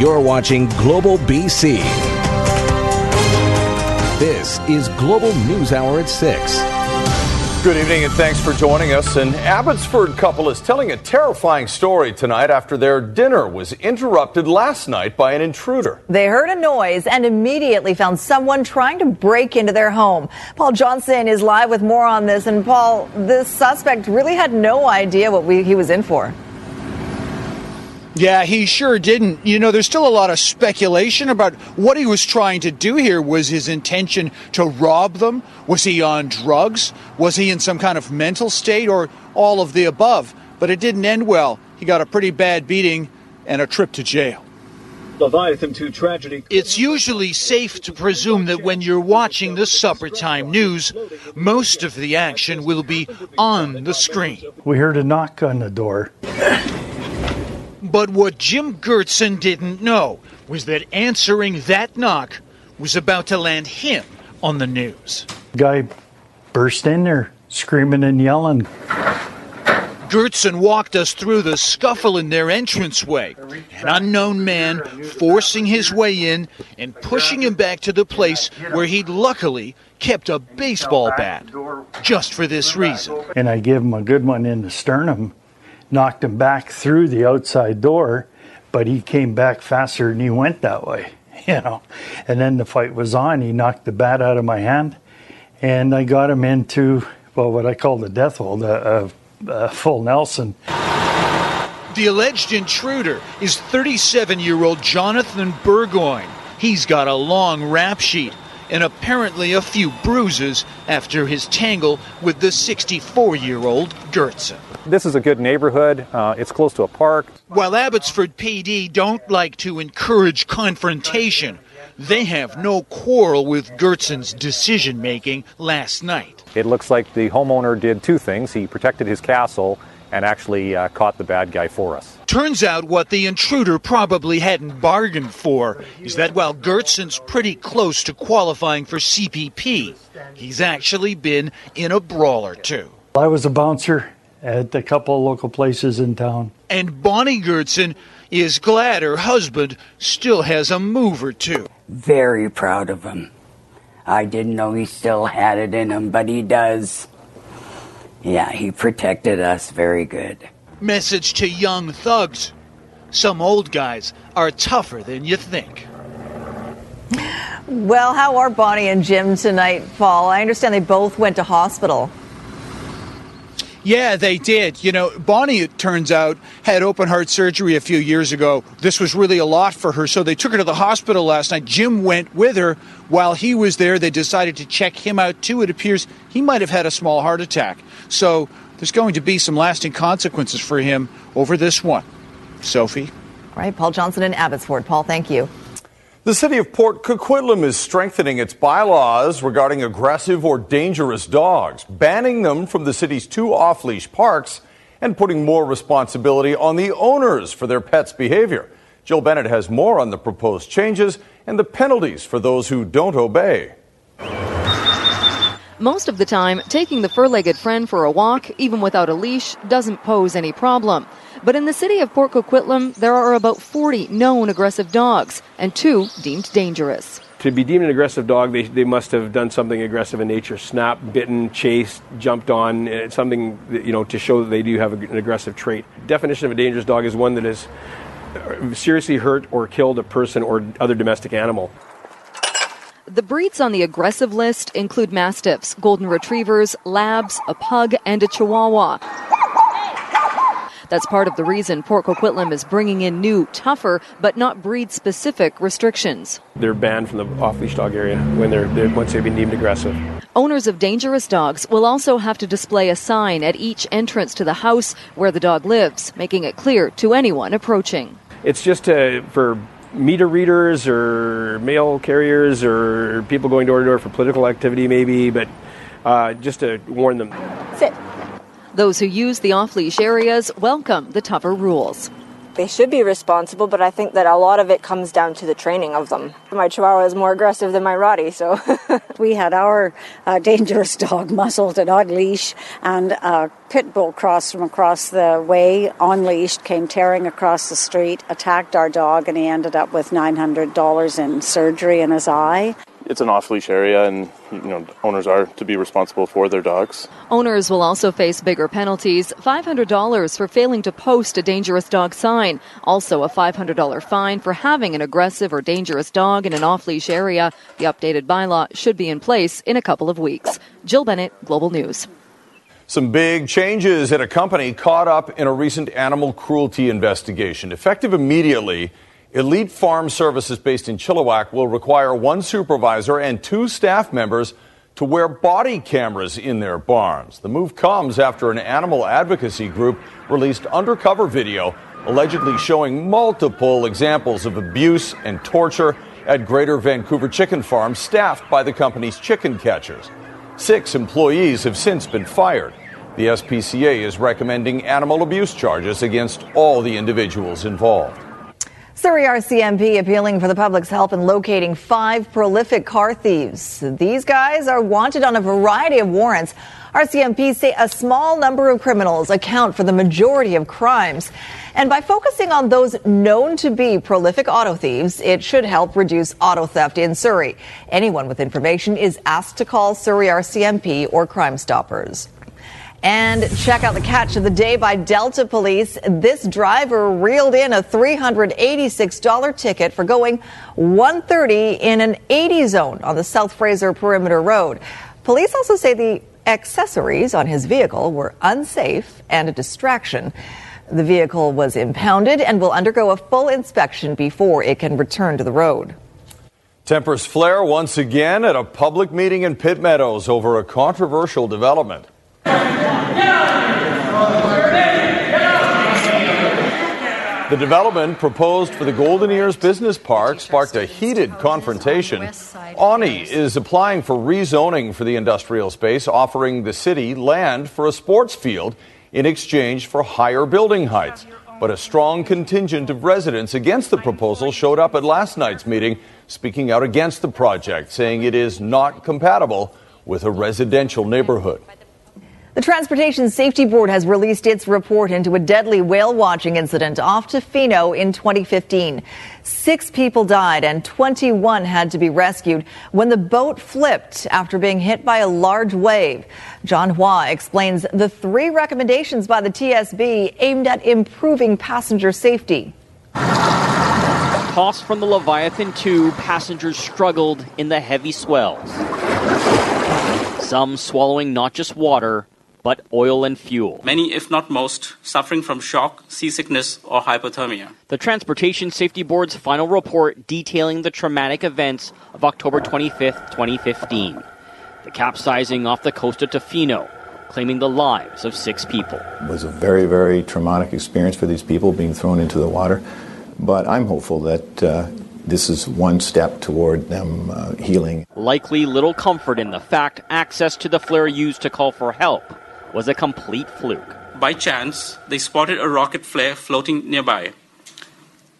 You're watching Global BC. This is Global News Hour at 6. Good evening and thanks for joining us. An Abbotsford couple is telling a terrifying story tonight after their dinner was interrupted last night by an intruder. They heard a noise and immediately found someone trying to break into their home. Paul Johnson is live with more on this. And Paul, this suspect really had no idea what we, he was in for. Yeah, he sure didn't. You know, there's still a lot of speculation about what he was trying to do here. Was his intention to rob them? Was he on drugs? Was he in some kind of mental state or all of the above? But it didn't end well. He got a pretty bad beating and a trip to jail. Leviathan 2 tragedy. It's usually safe to presume that when you're watching the supper time news, most of the action will be on the screen. We heard a knock on the door. But what Jim Gertson didn't know was that answering that knock was about to land him on the news. Guy burst in there screaming and yelling. Gertson walked us through the scuffle in their entranceway. An unknown man forcing his way in and pushing him back to the place where he'd luckily kept a baseball bat. Just for this reason. And I gave him a good one in the sternum knocked him back through the outside door, but he came back faster than he went that way, you know. And then the fight was on. He knocked the bat out of my hand, and I got him into well, what I call the death hold, a, a, a full Nelson. The alleged intruder is 37 year old Jonathan Burgoyne. He's got a long rap sheet and apparently a few bruises after his tangle with the 64 year old Gertson. This is a good neighborhood. Uh, it's close to a park. While Abbotsford PD don't like to encourage confrontation, they have no quarrel with Gertson's decision making last night. It looks like the homeowner did two things. He protected his castle and actually uh, caught the bad guy for us. Turns out what the intruder probably hadn't bargained for is that while Gertson's pretty close to qualifying for CPP, he's actually been in a brawl or two. I was a bouncer at a couple of local places in town. And Bonnie Gertson is glad her husband still has a move or two. Very proud of him. I didn't know he still had it in him, but he does. Yeah, he protected us very good. Message to young thugs. Some old guys are tougher than you think. Well, how are Bonnie and Jim tonight, Paul? I understand they both went to hospital. Yeah, they did. You know, Bonnie, it turns out, had open heart surgery a few years ago. This was really a lot for her, so they took her to the hospital last night. Jim went with her. While he was there, they decided to check him out too. It appears he might have had a small heart attack. So there's going to be some lasting consequences for him over this one. Sophie? All right, Paul Johnson in Abbotsford. Paul, thank you. The city of Port Coquitlam is strengthening its bylaws regarding aggressive or dangerous dogs, banning them from the city's two off leash parks and putting more responsibility on the owners for their pets' behavior. Jill Bennett has more on the proposed changes and the penalties for those who don't obey. Most of the time, taking the fur legged friend for a walk, even without a leash, doesn't pose any problem. But in the city of Port Coquitlam, there are about 40 known aggressive dogs and two deemed dangerous. To be deemed an aggressive dog, they, they must have done something aggressive in nature snapped, bitten, chased, jumped on, it's something that, you know, to show that they do have an aggressive trait. Definition of a dangerous dog is one that has uh, seriously hurt or killed a person or other domestic animal. The breeds on the aggressive list include mastiffs, golden retrievers, labs, a pug, and a chihuahua. That's part of the reason Port Coquitlam is bringing in new, tougher, but not breed-specific restrictions. They're banned from the off-leash dog area when they're, they're once they've been deemed aggressive. Owners of dangerous dogs will also have to display a sign at each entrance to the house where the dog lives, making it clear to anyone approaching. It's just uh, for meter readers or mail carriers or people going door to door for political activity, maybe, but uh, just to warn them. Sit. Those who use the off leash areas welcome the tougher rules. They should be responsible, but I think that a lot of it comes down to the training of them. My Chihuahua is more aggressive than my Rottie, so. we had our uh, dangerous dog muzzled and on leash, and a pit bull crossed from across the way on leash, came tearing across the street, attacked our dog, and he ended up with $900 in surgery in his eye it's an off-leash area, and you know owners are to be responsible for their dogs. Owners will also face bigger penalties: $500 for failing to post a dangerous dog sign, also a $500 fine for having an aggressive or dangerous dog in an off-leash area. The updated bylaw should be in place in a couple of weeks. Jill Bennett, Global News. Some big changes at a company caught up in a recent animal cruelty investigation. Effective immediately, Elite Farm Services based in Chilliwack will require one supervisor and two staff members to wear body cameras in their barns. The move comes after an animal advocacy group released undercover video allegedly showing multiple examples of abuse and torture at Greater Vancouver Chicken Farm staffed by the company's chicken catchers. Six employees have since been fired. The SPCA is recommending animal abuse charges against all the individuals involved. Surrey RCMP appealing for the public's help in locating five prolific car thieves. These guys are wanted on a variety of warrants. RCMP say a small number of criminals account for the majority of crimes. And by focusing on those known to be prolific auto thieves, it should help reduce auto theft in Surrey. Anyone with information is asked to call Surrey RCMP or Crime Stoppers. And check out the catch of the day by Delta Police. This driver reeled in a $386 ticket for going 130 in an 80 zone on the South Fraser Perimeter Road. Police also say the accessories on his vehicle were unsafe and a distraction. The vehicle was impounded and will undergo a full inspection before it can return to the road. Tempers flare once again at a public meeting in Pitt Meadows over a controversial development. The development proposed for the Golden Ears Business Park sparked a heated confrontation. Onni is applying for rezoning for the industrial space, offering the city land for a sports field in exchange for higher building heights. But a strong contingent of residents against the proposal showed up at last night's meeting, speaking out against the project, saying it is not compatible with a residential neighborhood. The Transportation Safety Board has released its report into a deadly whale watching incident off Tofino in 2015. Six people died and 21 had to be rescued when the boat flipped after being hit by a large wave. John Hua explains the three recommendations by the TSB aimed at improving passenger safety. Tossed from the Leviathan 2, passengers struggled in the heavy swells. Some swallowing not just water, but oil and fuel. Many, if not most, suffering from shock, seasickness, or hypothermia. The Transportation Safety Board's final report detailing the traumatic events of October 25, 2015. The capsizing off the coast of Tofino, claiming the lives of six people. It was a very, very traumatic experience for these people being thrown into the water. But I'm hopeful that uh, this is one step toward them uh, healing. Likely little comfort in the fact access to the flare used to call for help was a complete fluke. By chance, they spotted a rocket flare floating nearby.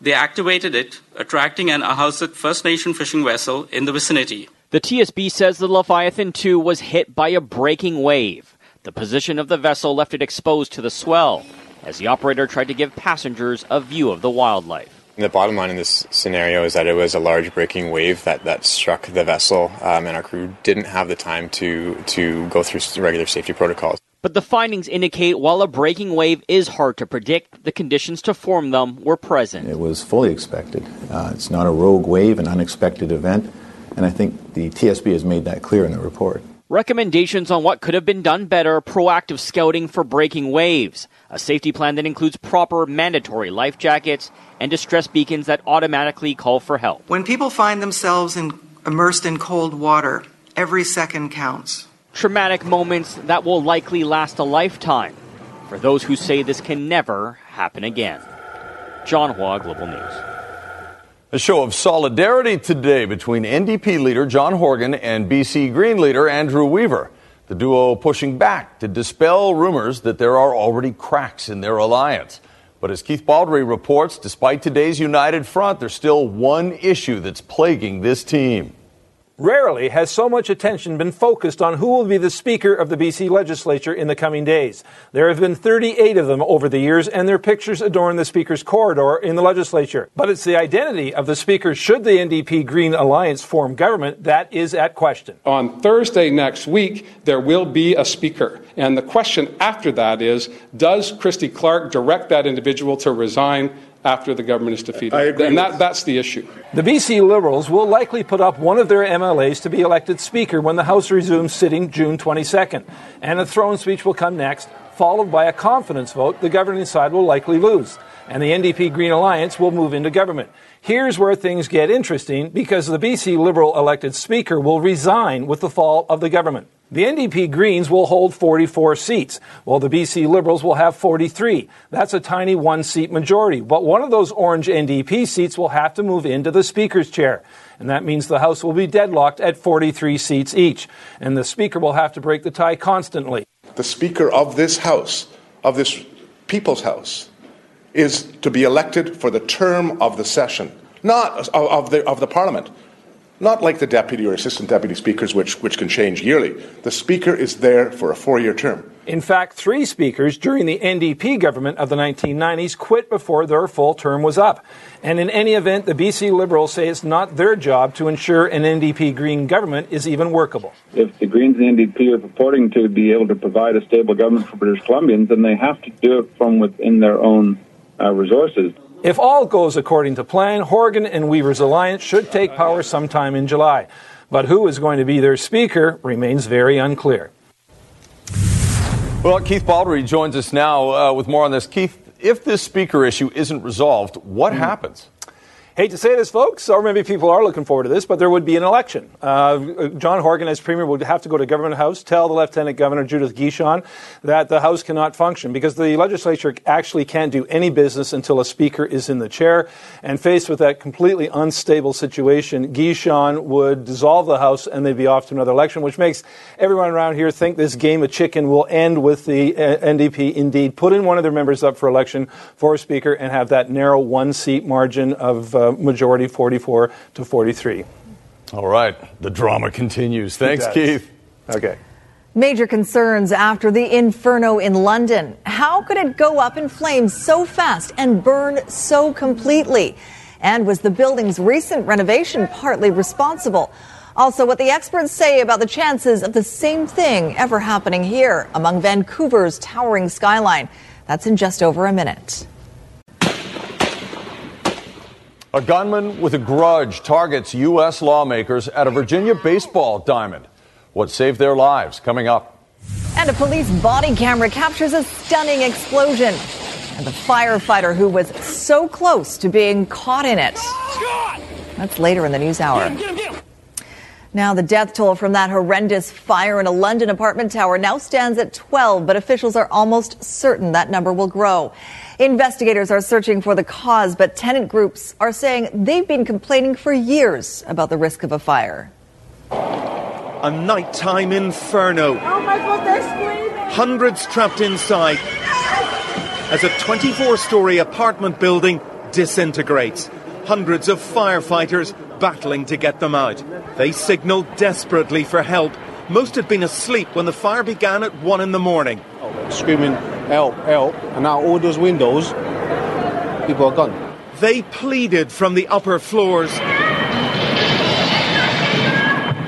They activated it, attracting an Ahousaht First Nation fishing vessel in the vicinity. The TSB says the Leviathan 2 was hit by a breaking wave. The position of the vessel left it exposed to the swell as the operator tried to give passengers a view of the wildlife. The bottom line in this scenario is that it was a large breaking wave that, that struck the vessel, um, and our crew didn't have the time to, to go through regular safety protocols. But the findings indicate while a breaking wave is hard to predict, the conditions to form them were present. It was fully expected. Uh, it's not a rogue wave, an unexpected event, and I think the TSB has made that clear in the report. Recommendations on what could have been done better proactive scouting for breaking waves, a safety plan that includes proper mandatory life jackets, and distress beacons that automatically call for help. When people find themselves in, immersed in cold water, every second counts traumatic moments that will likely last a lifetime for those who say this can never happen again. John Hua, Global News. A show of solidarity today between NDP leader John Horgan and BC Green leader Andrew Weaver. The duo pushing back to dispel rumors that there are already cracks in their alliance. But as Keith Baldry reports, despite today's united front, there's still one issue that's plaguing this team. Rarely has so much attention been focused on who will be the Speaker of the BC legislature in the coming days. There have been 38 of them over the years, and their pictures adorn the Speaker's corridor in the legislature. But it's the identity of the Speaker, should the NDP Green Alliance form government, that is at question. On Thursday next week, there will be a Speaker. And the question after that is Does Christy Clark direct that individual to resign? After the government is defeated. I agree. And that, that's the issue. The BC Liberals will likely put up one of their MLAs to be elected Speaker when the House resumes sitting June 22nd. And a throne speech will come next, followed by a confidence vote the governing side will likely lose. And the NDP Green Alliance will move into government. Here's where things get interesting because the BC Liberal elected Speaker will resign with the fall of the government. The NDP Greens will hold 44 seats, while the BC Liberals will have 43. That's a tiny one seat majority. But one of those orange NDP seats will have to move into the Speaker's chair. And that means the House will be deadlocked at 43 seats each. And the Speaker will have to break the tie constantly. The Speaker of this House, of this People's House, is to be elected for the term of the session, not of the, of the Parliament not like the deputy or assistant deputy speakers, which, which can change yearly. The speaker is there for a four year term. In fact, three speakers during the NDP government of the 1990s quit before their full term was up. And in any event, the BC Liberals say it's not their job to ensure an NDP Green government is even workable. If the Greens and NDP are purporting to be able to provide a stable government for British Columbians, then they have to do it from within their own uh, resources. If all goes according to plan, Horgan and Weaver's alliance should take power sometime in July. But who is going to be their speaker remains very unclear. Well, Keith Baldry joins us now uh, with more on this. Keith, if this speaker issue isn't resolved, what mm. happens? Hate to say this, folks, or maybe people are looking forward to this, but there would be an election. Uh, John Horgan, as Premier, would have to go to Government House, tell the Lieutenant Governor, Judith Guichon, that the House cannot function because the legislature actually can't do any business until a Speaker is in the chair. And faced with that completely unstable situation, Guichon would dissolve the House and they'd be off to another election, which makes everyone around here think this game of chicken will end with the uh, NDP indeed putting one of their members up for election for a Speaker and have that narrow one seat margin of. Uh, majority 44 to 43. All right. The drama continues. Thanks, Keith. Okay. Major concerns after the inferno in London. How could it go up in flames so fast and burn so completely? And was the building's recent renovation partly responsible? Also, what the experts say about the chances of the same thing ever happening here among Vancouver's towering skyline. That's in just over a minute. A gunman with a grudge targets U.S. lawmakers at a Virginia baseball diamond. What saved their lives coming up. And a police body camera captures a stunning explosion. And the firefighter who was so close to being caught in it. That's later in the news hour. Now, the death toll from that horrendous fire in a London apartment tower now stands at 12, but officials are almost certain that number will grow. Investigators are searching for the cause, but tenant groups are saying they've been complaining for years about the risk of a fire. A nighttime inferno. Oh my God, they're screaming. Hundreds trapped inside as a 24 story apartment building disintegrates. Hundreds of firefighters battling to get them out. They signalled desperately for help. Most had been asleep when the fire began at 1 in the morning. Oh, screaming help, help. And now all those windows, people are gone. They pleaded from the upper floors.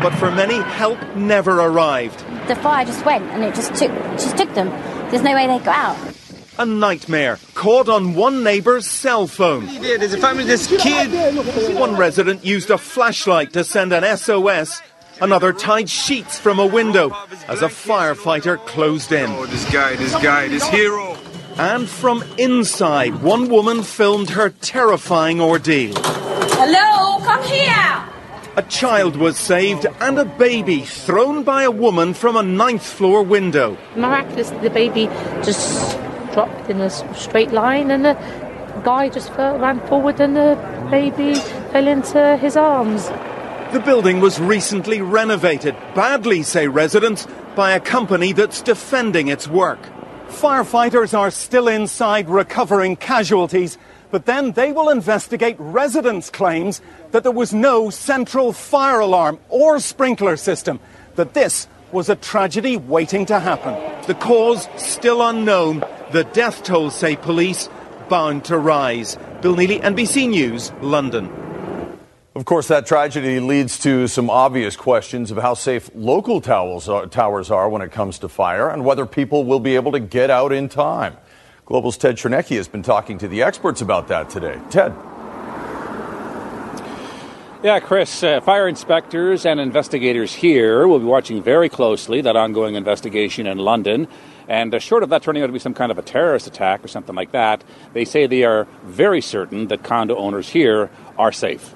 But for many, help never arrived. The fire just went and it just took, just took them. There's no way they got out. A nightmare caught on one neighbour's cell phone. There's a family, this kid. One resident used a flashlight to send an SOS Another tied sheets from a window as a firefighter closed in. Oh, this guy, this guy, this hero. And from inside, one woman filmed her terrifying ordeal. Hello, come here. A child was saved and a baby thrown by a woman from a ninth floor window. Miraculously, the baby just dropped in a straight line and the guy just ran forward and the baby fell into his arms. The building was recently renovated, badly, say residents, by a company that's defending its work. Firefighters are still inside recovering casualties, but then they will investigate residents' claims that there was no central fire alarm or sprinkler system, that this was a tragedy waiting to happen. The cause still unknown. The death toll, say police, bound to rise. Bill Neely, NBC News, London. Of course, that tragedy leads to some obvious questions of how safe local towers are, when it comes to fire and whether people will be able to get out in time. Global's Ted Chernecki has been talking to the experts about that today. Ted. Yeah, Chris, uh, fire inspectors and investigators here will be watching very closely that ongoing investigation in London. And uh, short of that turning out to be some kind of a terrorist attack or something like that, they say they are very certain that condo owners here are safe.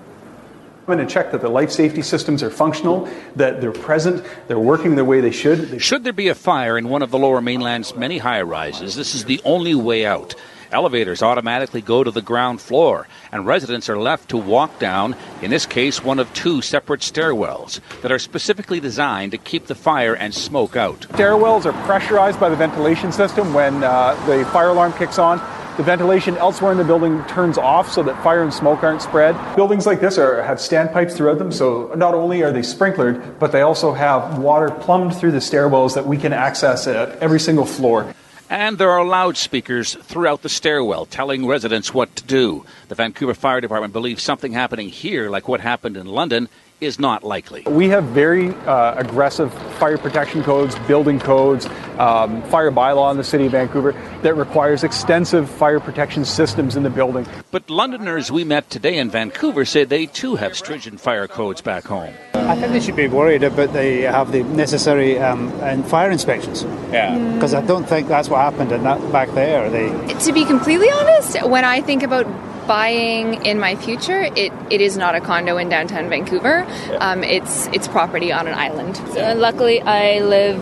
I'm going to check that the life safety systems are functional, that they're present, they're working the way they should. They should there be a fire in one of the lower mainland's many high rises, this is the only way out. Elevators automatically go to the ground floor, and residents are left to walk down, in this case, one of two separate stairwells that are specifically designed to keep the fire and smoke out. Stairwells are pressurized by the ventilation system when uh, the fire alarm kicks on. The ventilation elsewhere in the building turns off so that fire and smoke aren't spread. Buildings like this are, have standpipes throughout them, so not only are they sprinklered, but they also have water plumbed through the stairwells that we can access at every single floor. And there are loudspeakers throughout the stairwell telling residents what to do. The Vancouver Fire Department believes something happening here, like what happened in London, is not likely. We have very uh, aggressive fire protection codes, building codes, um, fire bylaw in the city of Vancouver that requires extensive fire protection systems in the building. But Londoners we met today in Vancouver say they too have stringent fire codes back home. I think they should be worried about they have the necessary um, fire inspections. Yeah. Because I don't think that's what happened in that back there. They. To be completely honest, when I think about buying in my future, it, it is not a condo in downtown Vancouver. Um, it's it's property on an island. So luckily, I live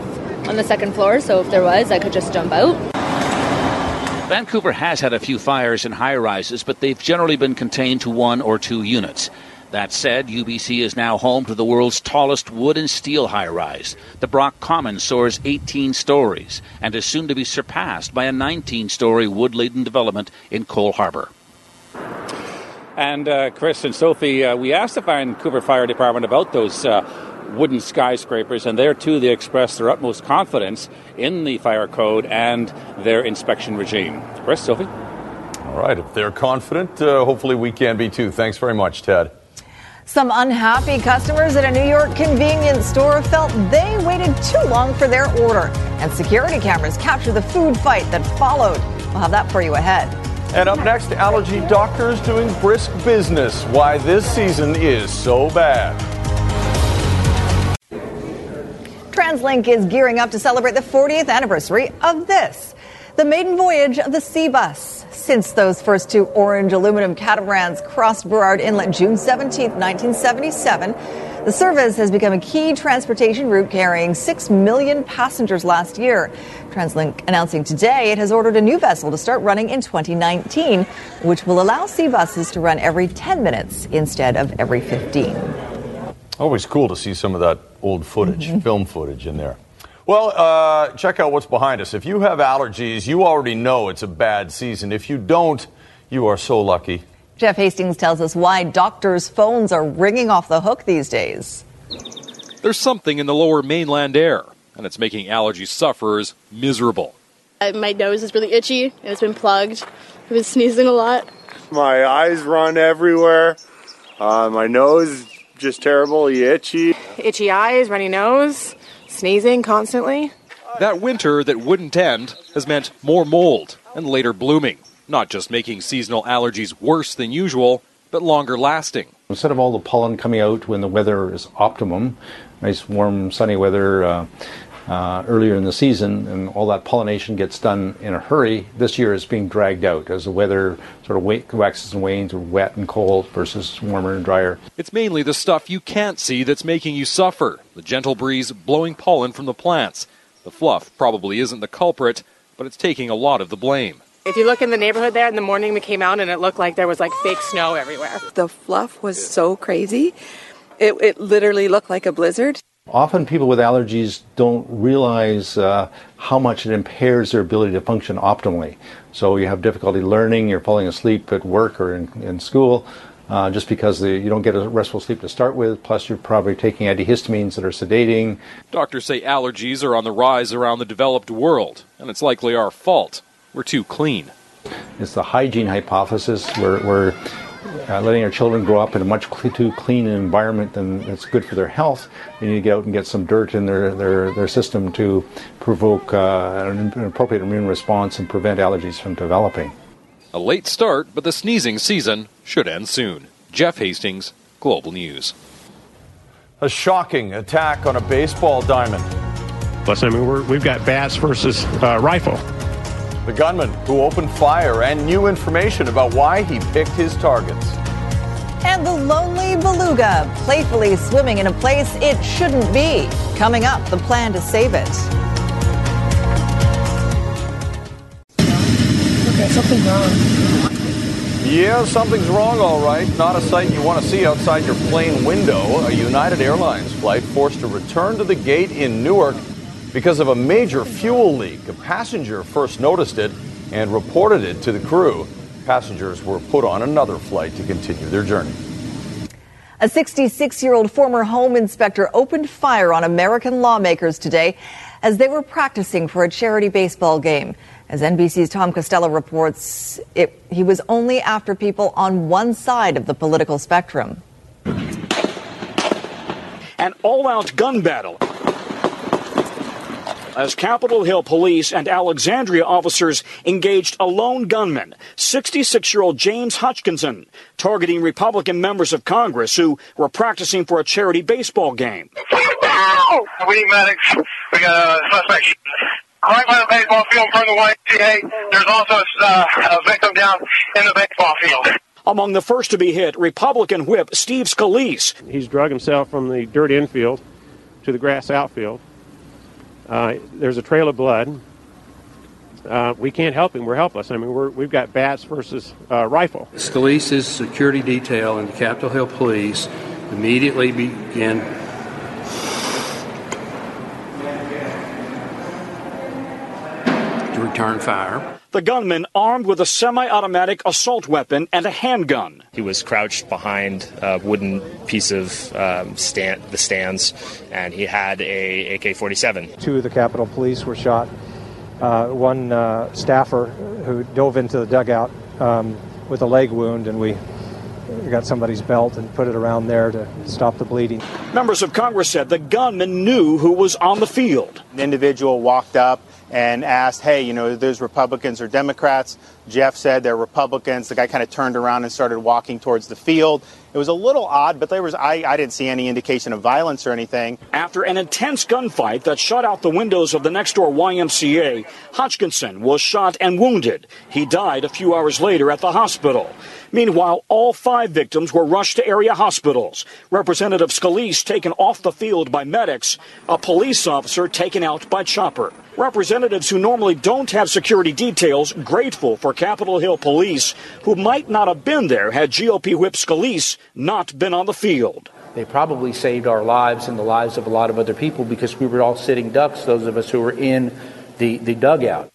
on the second floor, so if there was, I could just jump out. Vancouver has had a few fires in high rises, but they've generally been contained to one or two units. That said, UBC is now home to the world's tallest wood and steel high rise. The Brock Common soars 18 stories and is soon to be surpassed by a 19 story wood laden development in Cole Harbour. And uh, Chris and Sophie, uh, we asked the Vancouver Fire Department about those uh, wooden skyscrapers, and there too they expressed their utmost confidence in the fire code and their inspection regime. Chris, Sophie? All right, if they're confident, uh, hopefully we can be too. Thanks very much, Ted. Some unhappy customers at a New York convenience store felt they waited too long for their order, and security cameras captured the food fight that followed. We'll have that for you ahead. And up next, allergy doctors doing brisk business. Why this season is so bad. TransLink is gearing up to celebrate the 40th anniversary of this the maiden voyage of the Sea Bus. Since those first two orange aluminum catamarans crossed Burrard Inlet June 17, 1977, the service has become a key transportation route carrying 6 million passengers last year. TransLink announcing today it has ordered a new vessel to start running in 2019, which will allow sea buses to run every 10 minutes instead of every 15. Always cool to see some of that old footage, mm-hmm. film footage in there. Well, uh, check out what's behind us. If you have allergies, you already know it's a bad season. If you don't, you are so lucky. Jeff Hastings tells us why doctors' phones are ringing off the hook these days. There's something in the lower mainland air, and it's making allergy sufferers miserable. Uh, my nose is really itchy, and it's been plugged. I've been sneezing a lot. My eyes run everywhere. Uh, my nose just terrible, itchy. Itchy eyes, runny nose sneezing constantly. That winter that wouldn't end has meant more mold and later blooming, not just making seasonal allergies worse than usual, but longer lasting. Instead of all the pollen coming out when the weather is optimum, nice warm sunny weather, uh, uh, earlier in the season, and all that pollination gets done in a hurry. This year is being dragged out as the weather sort of waxes and wanes, or wet and cold versus warmer and drier. It's mainly the stuff you can't see that's making you suffer the gentle breeze blowing pollen from the plants. The fluff probably isn't the culprit, but it's taking a lot of the blame. If you look in the neighborhood there in the morning, we came out and it looked like there was like fake snow everywhere. The fluff was so crazy. It, it literally looked like a blizzard. Often people with allergies don't realize uh, how much it impairs their ability to function optimally. So you have difficulty learning, you're falling asleep at work or in, in school. Uh, just because the, you don't get a restful sleep to start with, plus you're probably taking antihistamines that are sedating. Doctors say allergies are on the rise around the developed world, and it's likely our fault. We're too clean. It's the hygiene hypothesis. We're, we're uh, letting our children grow up in a much cl- too clean environment than that's good for their health. They need to get out and get some dirt in their, their, their system to provoke uh, an, an appropriate immune response and prevent allergies from developing. A late start, but the sneezing season should end soon. Jeff Hastings, Global News. A shocking attack on a baseball diamond. Plus, I mean, we're, we've got bats versus uh, rifle. The gunman who opened fire and new information about why he picked his targets. And the lonely beluga playfully swimming in a place it shouldn't be. Coming up, the plan to save it. Okay, something's wrong. Yeah, something's wrong, all right. Not a sight you want to see outside your plane window. A United Airlines flight forced to return to the gate in Newark because of a major fuel leak. A passenger first noticed it and reported it to the crew. Passengers were put on another flight to continue their journey. A 66 year old former home inspector opened fire on American lawmakers today as they were practicing for a charity baseball game. As NBC's Tom Costello reports, it, he was only after people on one side of the political spectrum. An all out gun battle as Capitol Hill police and Alexandria officers engaged a lone gunman, 66 year old James Hodgkinson, targeting Republican members of Congress who were practicing for a charity baseball game. We need medics. We got a suspect right by the baseball field from the YMCA. There's also uh, a victim down in the baseball field. Among the first to be hit, Republican whip Steve Scalise. He's drug himself from the dirt infield to the grass outfield. Uh, there's a trail of blood. Uh, we can't help him. We're helpless. I mean, we have got bats versus uh, rifle. Scalise's security detail and the Capitol Hill Police immediately began to return fire. The gunman armed with a semi automatic assault weapon and a handgun. He was crouched behind a wooden piece of um, stand, the stands, and he had a AK 47. Two of the Capitol Police were shot. Uh, one uh, staffer who dove into the dugout um, with a leg wound, and we got somebody's belt and put it around there to stop the bleeding. Members of Congress said the gunman knew who was on the field. An individual walked up and asked, hey, you know, there's Republicans or Democrats. Jeff said they're Republicans. The guy kind of turned around and started walking towards the field. It was a little odd, but there was I, I didn't see any indication of violence or anything. After an intense gunfight that shut out the windows of the next door YMCA, Hodgkinson was shot and wounded. He died a few hours later at the hospital. Meanwhile, all five victims were rushed to area hospitals. Representative Scalise taken off the field by medics, a police officer taken out by chopper. Representatives who normally don't have security details grateful for Capitol Hill police who might not have been there had GOP whip Scalise not been on the field. They probably saved our lives and the lives of a lot of other people because we were all sitting ducks, those of us who were in the, the dugout.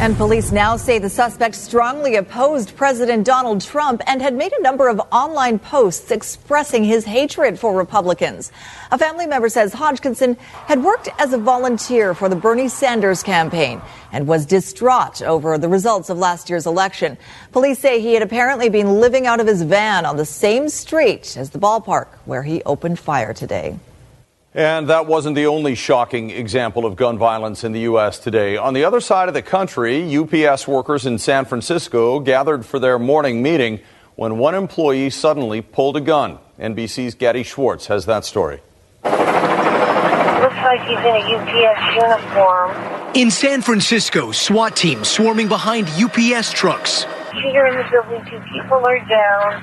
And police now say the suspect strongly opposed President Donald Trump and had made a number of online posts expressing his hatred for Republicans. A family member says Hodgkinson had worked as a volunteer for the Bernie Sanders campaign and was distraught over the results of last year's election. Police say he had apparently been living out of his van on the same street as the ballpark where he opened fire today. And that wasn't the only shocking example of gun violence in the U.S. today. On the other side of the country, UPS workers in San Francisco gathered for their morning meeting when one employee suddenly pulled a gun. NBC's Gadi Schwartz has that story. Looks like he's in a UPS uniform. In San Francisco, SWAT teams swarming behind UPS trucks. Here in the building, two people are down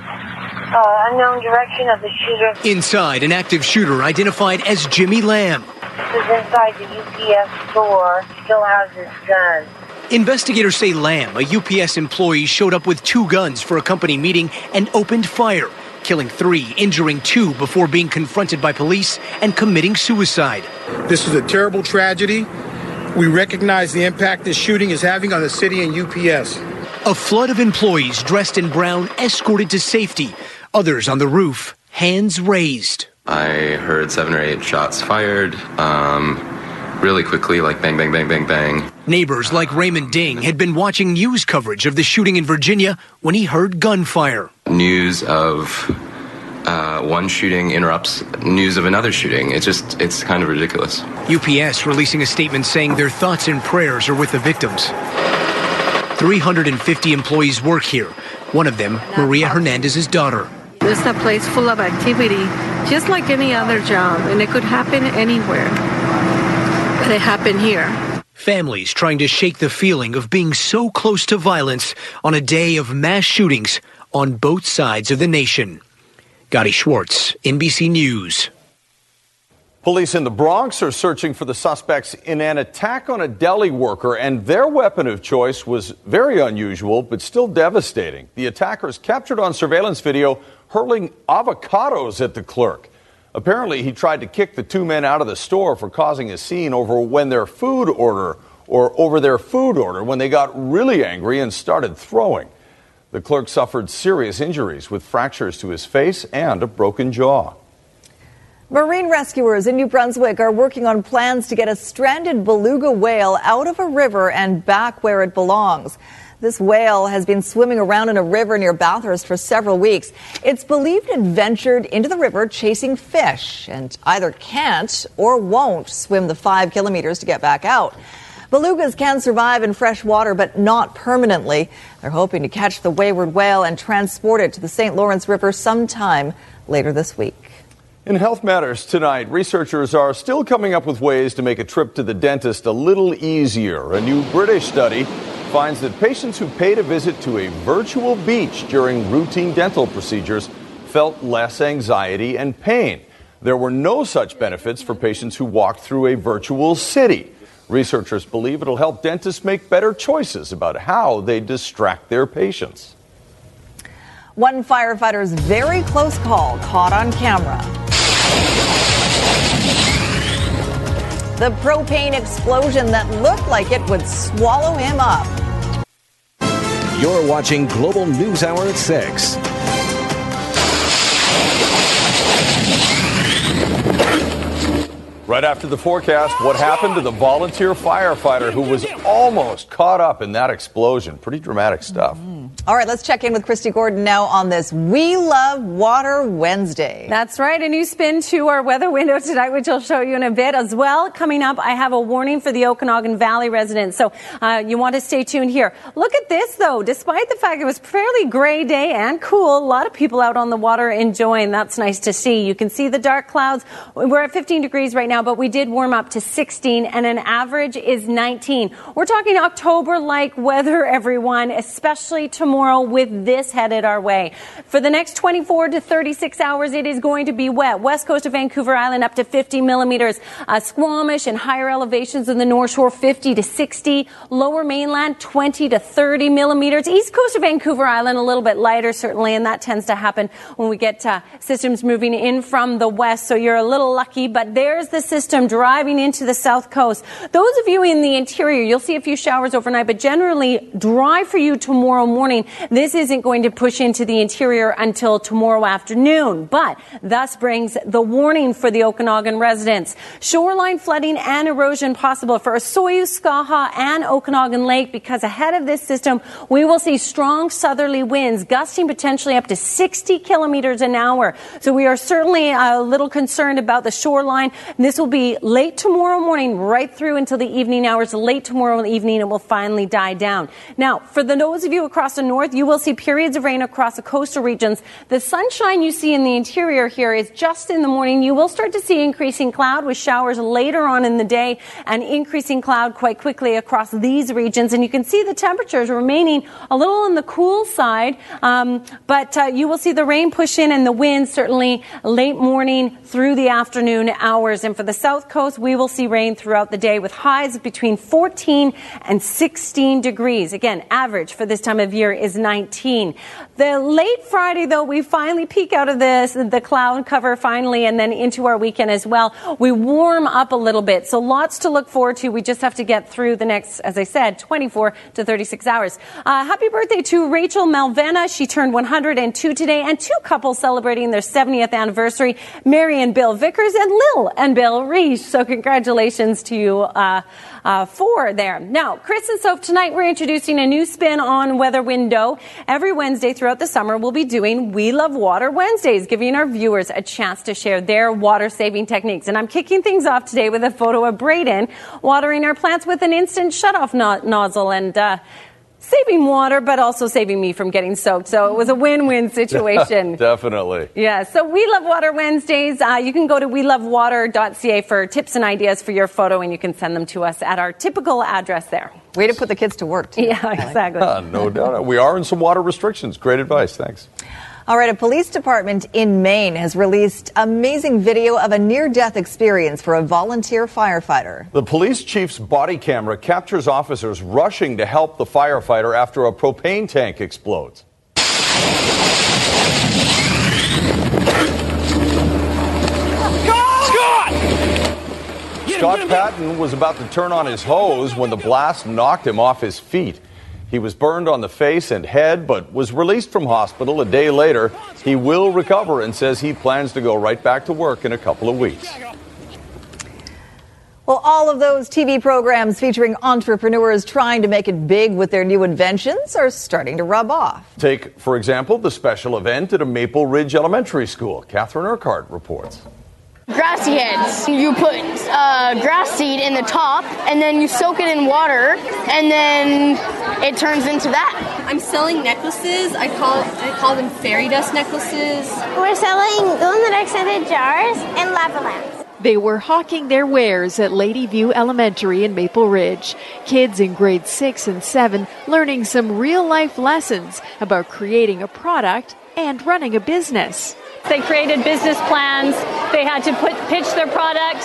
uh, unknown direction of the shooter. Inside, an active shooter identified as Jimmy Lamb. This is inside the UPS store, still has his gun. Investigators say Lamb, a UPS employee, showed up with two guns for a company meeting and opened fire, killing three, injuring two before being confronted by police and committing suicide. This is a terrible tragedy. We recognize the impact this shooting is having on the city and UPS. A flood of employees dressed in brown escorted to safety, others on the roof, hands raised. I heard seven or eight shots fired um, really quickly, like bang, bang, bang, bang, bang. Neighbors like Raymond Ding had been watching news coverage of the shooting in Virginia when he heard gunfire. News of uh, one shooting interrupts news of another shooting. It's just, it's kind of ridiculous. UPS releasing a statement saying their thoughts and prayers are with the victims. 350 employees work here. One of them, Maria Hernandez's daughter. It's a place full of activity, just like any other job, and it could happen anywhere. But it happened here. Families trying to shake the feeling of being so close to violence on a day of mass shootings on both sides of the nation. Gadi Schwartz, NBC News. Police in the Bronx are searching for the suspects in an attack on a deli worker, and their weapon of choice was very unusual but still devastating. The attackers captured on surveillance video hurling avocados at the clerk. Apparently, he tried to kick the two men out of the store for causing a scene over when their food order or over their food order when they got really angry and started throwing. The clerk suffered serious injuries with fractures to his face and a broken jaw. Marine rescuers in New Brunswick are working on plans to get a stranded beluga whale out of a river and back where it belongs. This whale has been swimming around in a river near Bathurst for several weeks. It's believed it ventured into the river chasing fish and either can't or won't swim the five kilometers to get back out. Belugas can survive in fresh water, but not permanently. They're hoping to catch the wayward whale and transport it to the St. Lawrence River sometime later this week. In Health Matters tonight, researchers are still coming up with ways to make a trip to the dentist a little easier. A new British study finds that patients who paid a visit to a virtual beach during routine dental procedures felt less anxiety and pain. There were no such benefits for patients who walked through a virtual city. Researchers believe it'll help dentists make better choices about how they distract their patients. One firefighter's very close call caught on camera. The propane explosion that looked like it would swallow him up. You're watching Global News Hour at 6. Right after the forecast, what happened to the volunteer firefighter who was almost caught up in that explosion? Pretty dramatic stuff. All right, let's check in with Kristi Gordon now on this We Love Water Wednesday. That's right. A new spin to our weather window tonight, which I'll show you in a bit as well. Coming up, I have a warning for the Okanagan Valley residents. So uh, you want to stay tuned here. Look at this, though. Despite the fact it was fairly gray day and cool, a lot of people out on the water enjoying. That's nice to see. You can see the dark clouds. We're at 15 degrees right now, but we did warm up to 16 and an average is 19. We're talking October like weather, everyone, especially tomorrow with this headed our way. For the next 24 to 36 hours, it is going to be wet. West coast of Vancouver Island up to 50 millimeters. Uh, Squamish and higher elevations in the North Shore 50 to 60. Lower mainland 20 to 30 millimeters. East coast of Vancouver Island a little bit lighter certainly, and that tends to happen when we get uh, systems moving in from the west. So you're a little lucky, but there's the system driving into the south coast. Those of you in the interior, you'll see a few showers overnight, but generally dry for you tomorrow morning. This isn't going to push into the interior until tomorrow afternoon, but thus brings the warning for the Okanagan residents. Shoreline flooding and erosion possible for Osoyoos, Skaha, and Okanagan Lake because ahead of this system, we will see strong southerly winds gusting potentially up to 60 kilometers an hour. So we are certainly a little concerned about the shoreline. This will be late tomorrow morning, right through until the evening hours. Late tomorrow evening, it will finally die down. Now, for the those of you across the north, you will see periods of rain across the coastal regions. The sunshine you see in the interior here is just in the morning. You will start to see increasing cloud with showers later on in the day and increasing cloud quite quickly across these regions. And you can see the temperatures remaining a little on the cool side, um, but uh, you will see the rain push in and the wind certainly late morning through the afternoon hours. And for the south coast, we will see rain throughout the day with highs between 14 and 16 degrees. Again, average for this time of year is 19. The late Friday, though, we finally peek out of this, the cloud cover finally, and then into our weekend as well. We warm up a little bit. So lots to look forward to. We just have to get through the next, as I said, 24 to 36 hours. Uh, happy birthday to Rachel Malvena. She turned 102 today, and two couples celebrating their 70th anniversary, Mary and Bill Vickers and Lil and Bill Reese. So congratulations to you. Uh, uh, four there. Now, Chris and Soph, tonight we're introducing a new spin on Weather Window. Every Wednesday throughout the summer, we'll be doing We Love Water Wednesdays, giving our viewers a chance to share their water saving techniques. And I'm kicking things off today with a photo of Braden watering our plants with an instant shutoff no- nozzle. And uh, saving water, but also saving me from getting soaked. So it was a win-win situation. Definitely. Yeah. So we love water Wednesdays. Uh, you can go to welovewater.ca for tips and ideas for your photo, and you can send them to us at our typical address there. Way to put the kids to work. Too. Yeah, exactly. Uh, no doubt. We are in some water restrictions. Great advice. Thanks. All right, a police department in Maine has released amazing video of a near death experience for a volunteer firefighter. The police chief's body camera captures officers rushing to help the firefighter after a propane tank explodes. Scott Patton was about to turn on his hose when the blast knocked him off his feet. He was burned on the face and head, but was released from hospital a day later. He will recover and says he plans to go right back to work in a couple of weeks. Well, all of those TV programs featuring entrepreneurs trying to make it big with their new inventions are starting to rub off. Take, for example, the special event at a Maple Ridge Elementary School. Catherine Urquhart reports. Grassy heads. You put uh, grass seed in the top, and then you soak it in water, and then it turns into that. I'm selling necklaces. I call I call them fairy dust necklaces. We're selling glow in the dark scented jars and lava lamps. They were hawking their wares at Laity View Elementary in Maple Ridge. Kids in grades 6 and 7 learning some real life lessons about creating a product and running a business. They created business plans. They had to put pitch their product.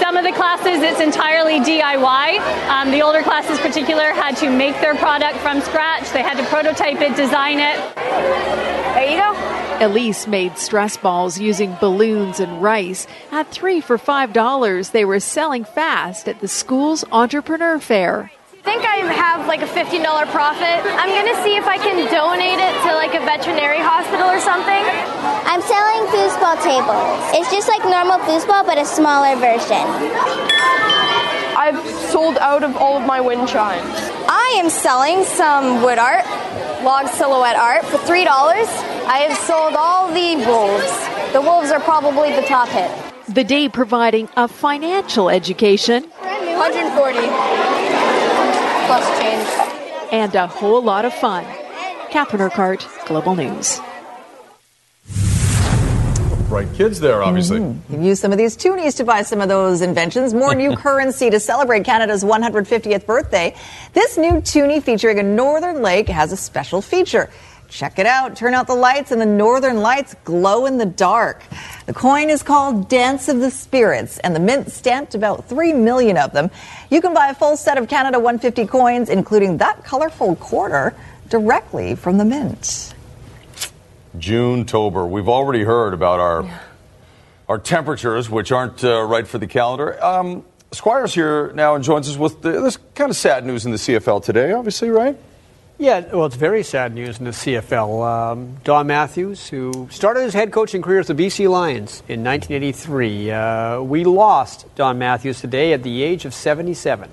Some of the classes, it's entirely DIY. Um, the older classes, particular, had to make their product from scratch. They had to prototype it, design it. There you go. Elise made stress balls using balloons and rice. At three for five dollars, they were selling fast at the school's entrepreneur fair. I think I have like a $15 profit. I'm going to see if I can donate it to like a veterinary hospital or something. I'm selling foosball tables. It's just like normal foosball, but a smaller version. I've sold out of all of my wind chimes. I am selling some wood art, log silhouette art for $3. I have sold all the wolves. The wolves are probably the top hit. The day providing a financial education 140 plus change. and a whole lot of fun. Catherine Urquhart, Global News. Bright kids there, obviously. Mm-hmm. You've used some of these toonies to buy some of those inventions. More new currency to celebrate Canada's 150th birthday. This new toonie featuring a northern lake has a special feature. Check it out. Turn out the lights, and the northern lights glow in the dark. The coin is called Dance of the Spirits, and the mint stamped about 3 million of them. You can buy a full set of Canada 150 coins, including that colorful quarter, directly from the mint. June tober. We've already heard about our our temperatures, which aren't uh, right for the calendar. Um, Squire's here now and joins us with the, this kind of sad news in the CFL today. Obviously, right? Yeah, well, it's very sad news in the CFL. Um, Don Matthews, who started his head coaching career with the BC Lions in 1983, uh, we lost Don Matthews today at the age of 77.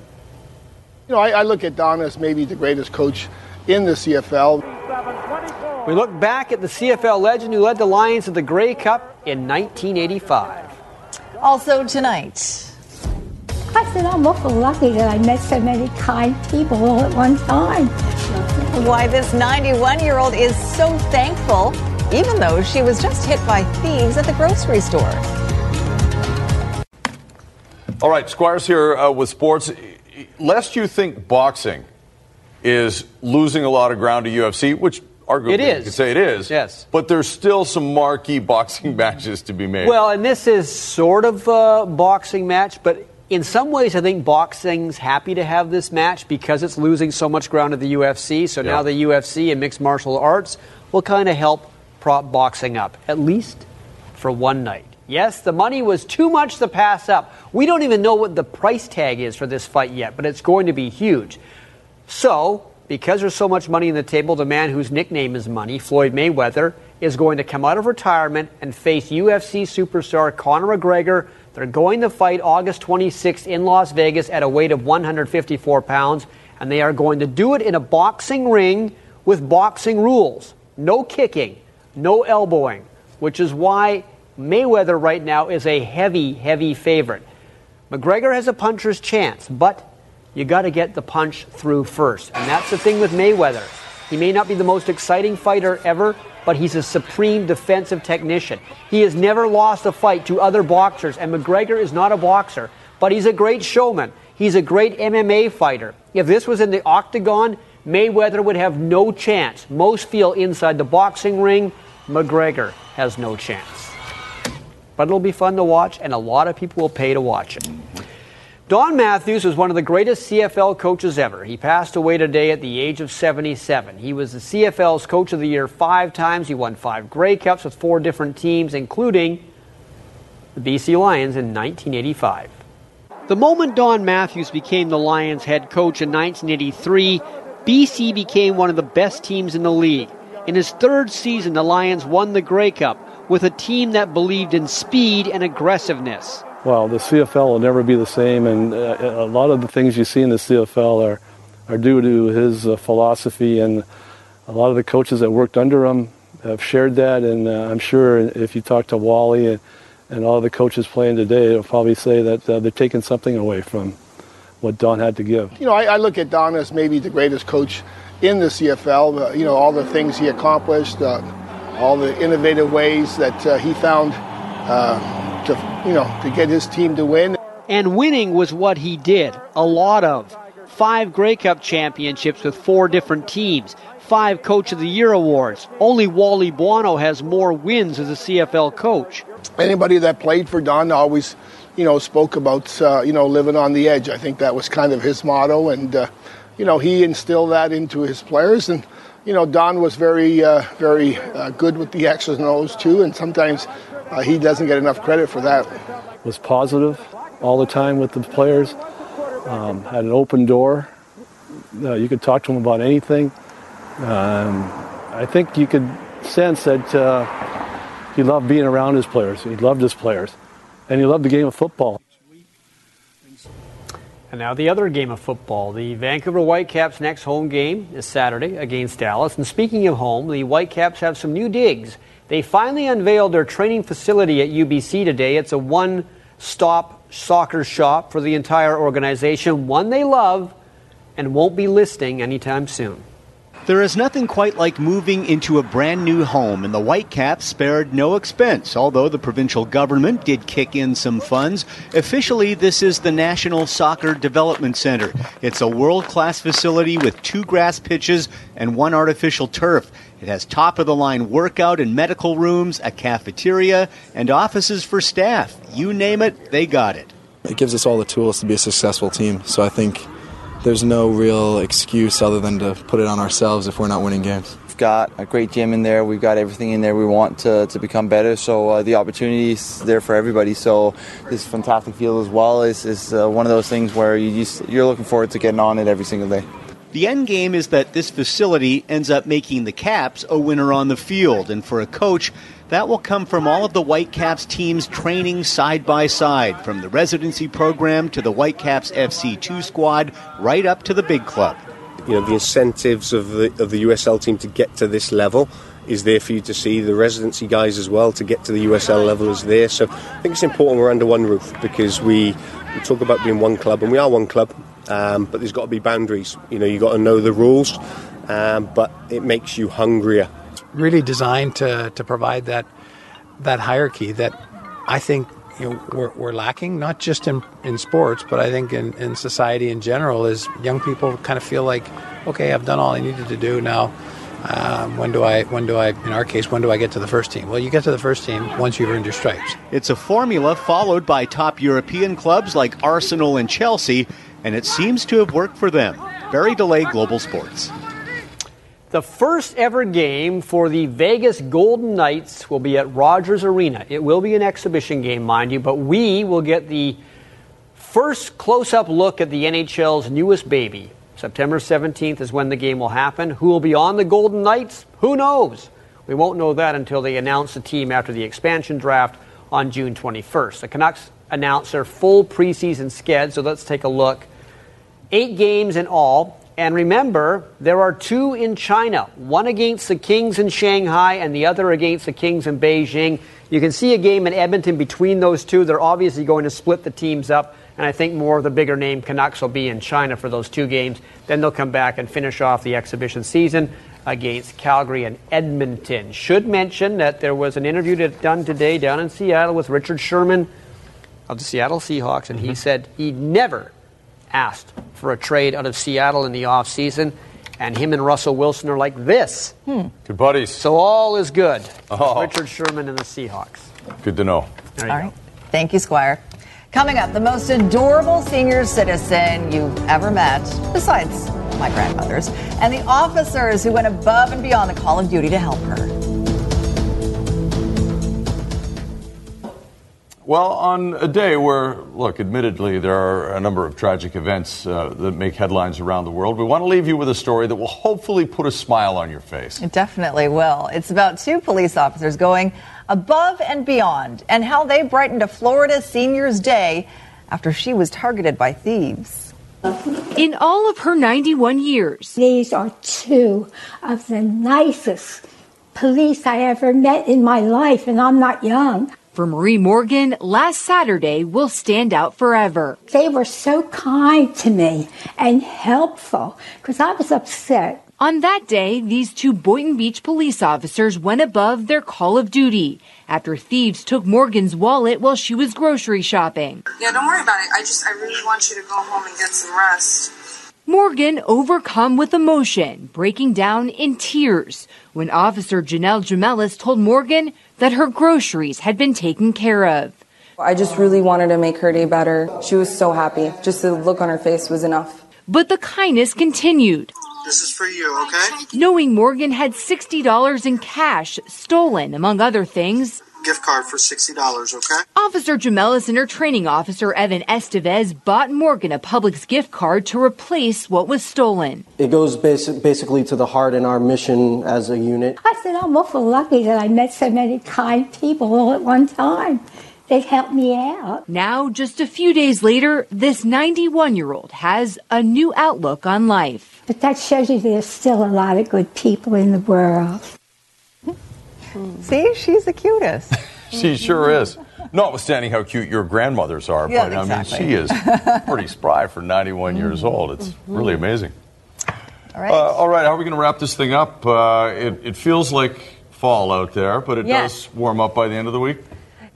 You know, I, I look at Don as maybe the greatest coach in the CFL. We look back at the CFL legend who led the Lions to the Grey Cup in 1985. Also tonight. I said, I'm awful lucky that I met so many kind people all at one time. Why this 91 year old is so thankful, even though she was just hit by thieves at the grocery store. All right, Squire's here uh, with sports. Lest you think boxing is losing a lot of ground to UFC, which arguably It is. you could say it is. Yes. But there's still some marquee boxing matches to be made. Well, and this is sort of a boxing match, but In some ways, I think boxing's happy to have this match because it's losing so much ground to the UFC. So now the UFC and mixed martial arts will kind of help prop boxing up, at least for one night. Yes, the money was too much to pass up. We don't even know what the price tag is for this fight yet, but it's going to be huge. So, because there's so much money in the table, the man whose nickname is Money, Floyd Mayweather, is going to come out of retirement and face UFC superstar Conor McGregor. They're going to fight August 26th in Las Vegas at a weight of 154 pounds, and they are going to do it in a boxing ring with boxing rules no kicking, no elbowing, which is why Mayweather right now is a heavy, heavy favorite. McGregor has a puncher's chance, but you got to get the punch through first. And that's the thing with Mayweather. He may not be the most exciting fighter ever, but he's a supreme defensive technician. He has never lost a fight to other boxers, and McGregor is not a boxer, but he's a great showman. He's a great MMA fighter. If this was in the octagon, Mayweather would have no chance. Most feel inside the boxing ring, McGregor has no chance. But it'll be fun to watch, and a lot of people will pay to watch it. Don Matthews was one of the greatest CFL coaches ever. He passed away today at the age of 77. He was the CFL's Coach of the Year five times. He won five Grey Cups with four different teams, including the BC Lions in 1985. The moment Don Matthews became the Lions head coach in 1983, BC became one of the best teams in the league. In his third season, the Lions won the Grey Cup with a team that believed in speed and aggressiveness. Well, the CFL will never be the same, and uh, a lot of the things you see in the CFL are, are due to his uh, philosophy, and a lot of the coaches that worked under him have shared that, and uh, I'm sure if you talk to Wally and, and all the coaches playing today, they'll probably say that uh, they're taking something away from what Don had to give. You know, I, I look at Don as maybe the greatest coach in the CFL. You know, all the things he accomplished, uh, all the innovative ways that uh, he found uh, to, you know, to get his team to win. And winning was what he did. A lot of. Five Grey Cup championships with four different teams. Five Coach of the Year awards. Only Wally Buono has more wins as a CFL coach. Anybody that played for Don always, you know, spoke about, uh, you know, living on the edge. I think that was kind of his motto, and uh, you know, he instilled that into his players. And you know, Don was very, uh, very uh, good with the X's and O's too, and sometimes uh, he doesn't get enough credit for that. Was positive all the time with the players. Um, had an open door. Uh, you could talk to him about anything. Um, I think you could sense that uh, he loved being around his players. He loved his players, and he loved the game of football. And now the other game of football. The Vancouver Whitecaps' next home game is Saturday against Dallas. And speaking of home, the Whitecaps have some new digs. They finally unveiled their training facility at UBC today. It's a one stop soccer shop for the entire organization, one they love and won't be listing anytime soon. There is nothing quite like moving into a brand new home, and the Whitecaps spared no expense. Although the provincial government did kick in some funds, officially this is the National Soccer Development Center. It's a world class facility with two grass pitches and one artificial turf. It has top of the line workout and medical rooms, a cafeteria, and offices for staff. You name it, they got it. It gives us all the tools to be a successful team, so I think there's no real excuse other than to put it on ourselves if we're not winning games. We've got a great gym in there. We've got everything in there we want to, to become better. So uh, the opportunity is there for everybody. So this fantastic field as well is, is uh, one of those things where you just, you're looking forward to getting on it every single day. The end game is that this facility ends up making the Caps a winner on the field, and for a coach, that will come from all of the Whitecaps teams training side by side, from the residency program to the Whitecaps FC2 squad, right up to the big club. You know, the incentives of the, of the USL team to get to this level is there for you to see. The residency guys as well to get to the USL level is there. So I think it's important we're under one roof because we, we talk about being one club, and we are one club, um, but there's got to be boundaries. You know, you've got to know the rules, um, but it makes you hungrier really designed to, to provide that that hierarchy that I think you know we're, we're lacking not just in, in sports but I think in, in society in general is young people kind of feel like okay I've done all I needed to do now Um, when do I? When do I? In our case, when do I get to the first team? Well, you get to the first team once you've earned your stripes. It's a formula followed by top European clubs like Arsenal and Chelsea, and it seems to have worked for them. Barry Deley, Global Sports. The first ever game for the Vegas Golden Knights will be at Rogers Arena. It will be an exhibition game, mind you, but we will get the first close up look at the NHL's newest baby. September 17th is when the game will happen. Who will be on the Golden Knights? Who knows? We won't know that until they announce the team after the expansion draft on June 21st. The Canucks announce their full preseason sked, so let's take a look. Eight games in all. And remember, there are two in China one against the Kings in Shanghai and the other against the Kings in Beijing. You can see a game in Edmonton between those two. They're obviously going to split the teams up and I think more of the bigger name Canucks will be in China for those two games. Then they'll come back and finish off the exhibition season against Calgary and Edmonton. Should mention that there was an interview done today down in Seattle with Richard Sherman of the Seattle Seahawks, and mm-hmm. he said he never asked for a trade out of Seattle in the offseason. And him and Russell Wilson are like this. Hmm. Good buddies. So all is good. Oh. Richard Sherman and the Seahawks. Good to know. All right. Go. Thank you, Squire. Coming up, the most adorable senior citizen you've ever met, besides my grandmother's, and the officers who went above and beyond the call of duty to help her. Well, on a day where, look, admittedly, there are a number of tragic events uh, that make headlines around the world, we want to leave you with a story that will hopefully put a smile on your face. It definitely will. It's about two police officers going above and beyond and how they brightened a Florida senior's day after she was targeted by thieves. In all of her 91 years, these are two of the nicest police I ever met in my life, and I'm not young. For Marie Morgan, last Saturday will stand out forever. They were so kind to me and helpful because I was upset. On that day, these two Boynton Beach police officers went above their call of duty after thieves took Morgan's wallet while she was grocery shopping. Yeah, don't worry about it. I just, I really want you to go home and get some rest. Morgan overcome with emotion, breaking down in tears when Officer Janelle Jamelis told Morgan that her groceries had been taken care of. I just really wanted to make her day better. She was so happy. Just the look on her face was enough. But the kindness continued. This is for you, okay? Knowing Morgan had $60 in cash stolen, among other things, gift card for $60, okay? Officer Jamelis and her training officer, Evan Estevez, bought Morgan a Publix gift card to replace what was stolen. It goes basic, basically to the heart in our mission as a unit. I said, I'm awful lucky that I met so many kind people all at one time. They've helped me out. Now, just a few days later, this 91 year old has a new outlook on life. But that shows you there's still a lot of good people in the world. See, she's the cutest. she sure is. Notwithstanding how cute your grandmothers are, yeah, but exactly. I mean, she is pretty spry for 91 years old. It's mm-hmm. really amazing. All right. Uh, all right, how are we going to wrap this thing up? Uh, it, it, feels like fall out there, but it yes. does warm up by the end of the week.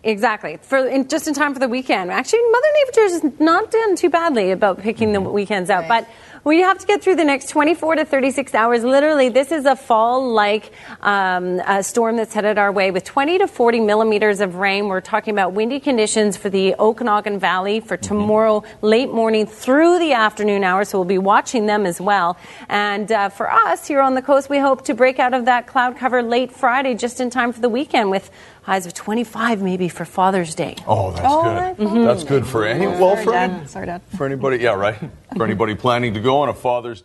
Exactly. For in, just in time for the weekend. Actually, Mother Nature has not done too badly about picking the mm-hmm. weekends out, right. but we have to get through the next 24 to 36 hours. Literally, this is a fall-like um, storm that's headed our way with 20 to 40 millimeters of rain. We're talking about windy conditions for the Okanagan Valley for mm-hmm. tomorrow late morning through the afternoon hours. So we'll be watching them as well. And uh, for us here on the coast, we hope to break out of that cloud cover late Friday, just in time for the weekend with highs of 25 maybe for Father's Day. Oh, that's oh, good. Mm-hmm. That's good for any well Sorry, for Dad. Sorry, Dad. for anybody. Yeah, right. For anybody planning to go on a Father's Day.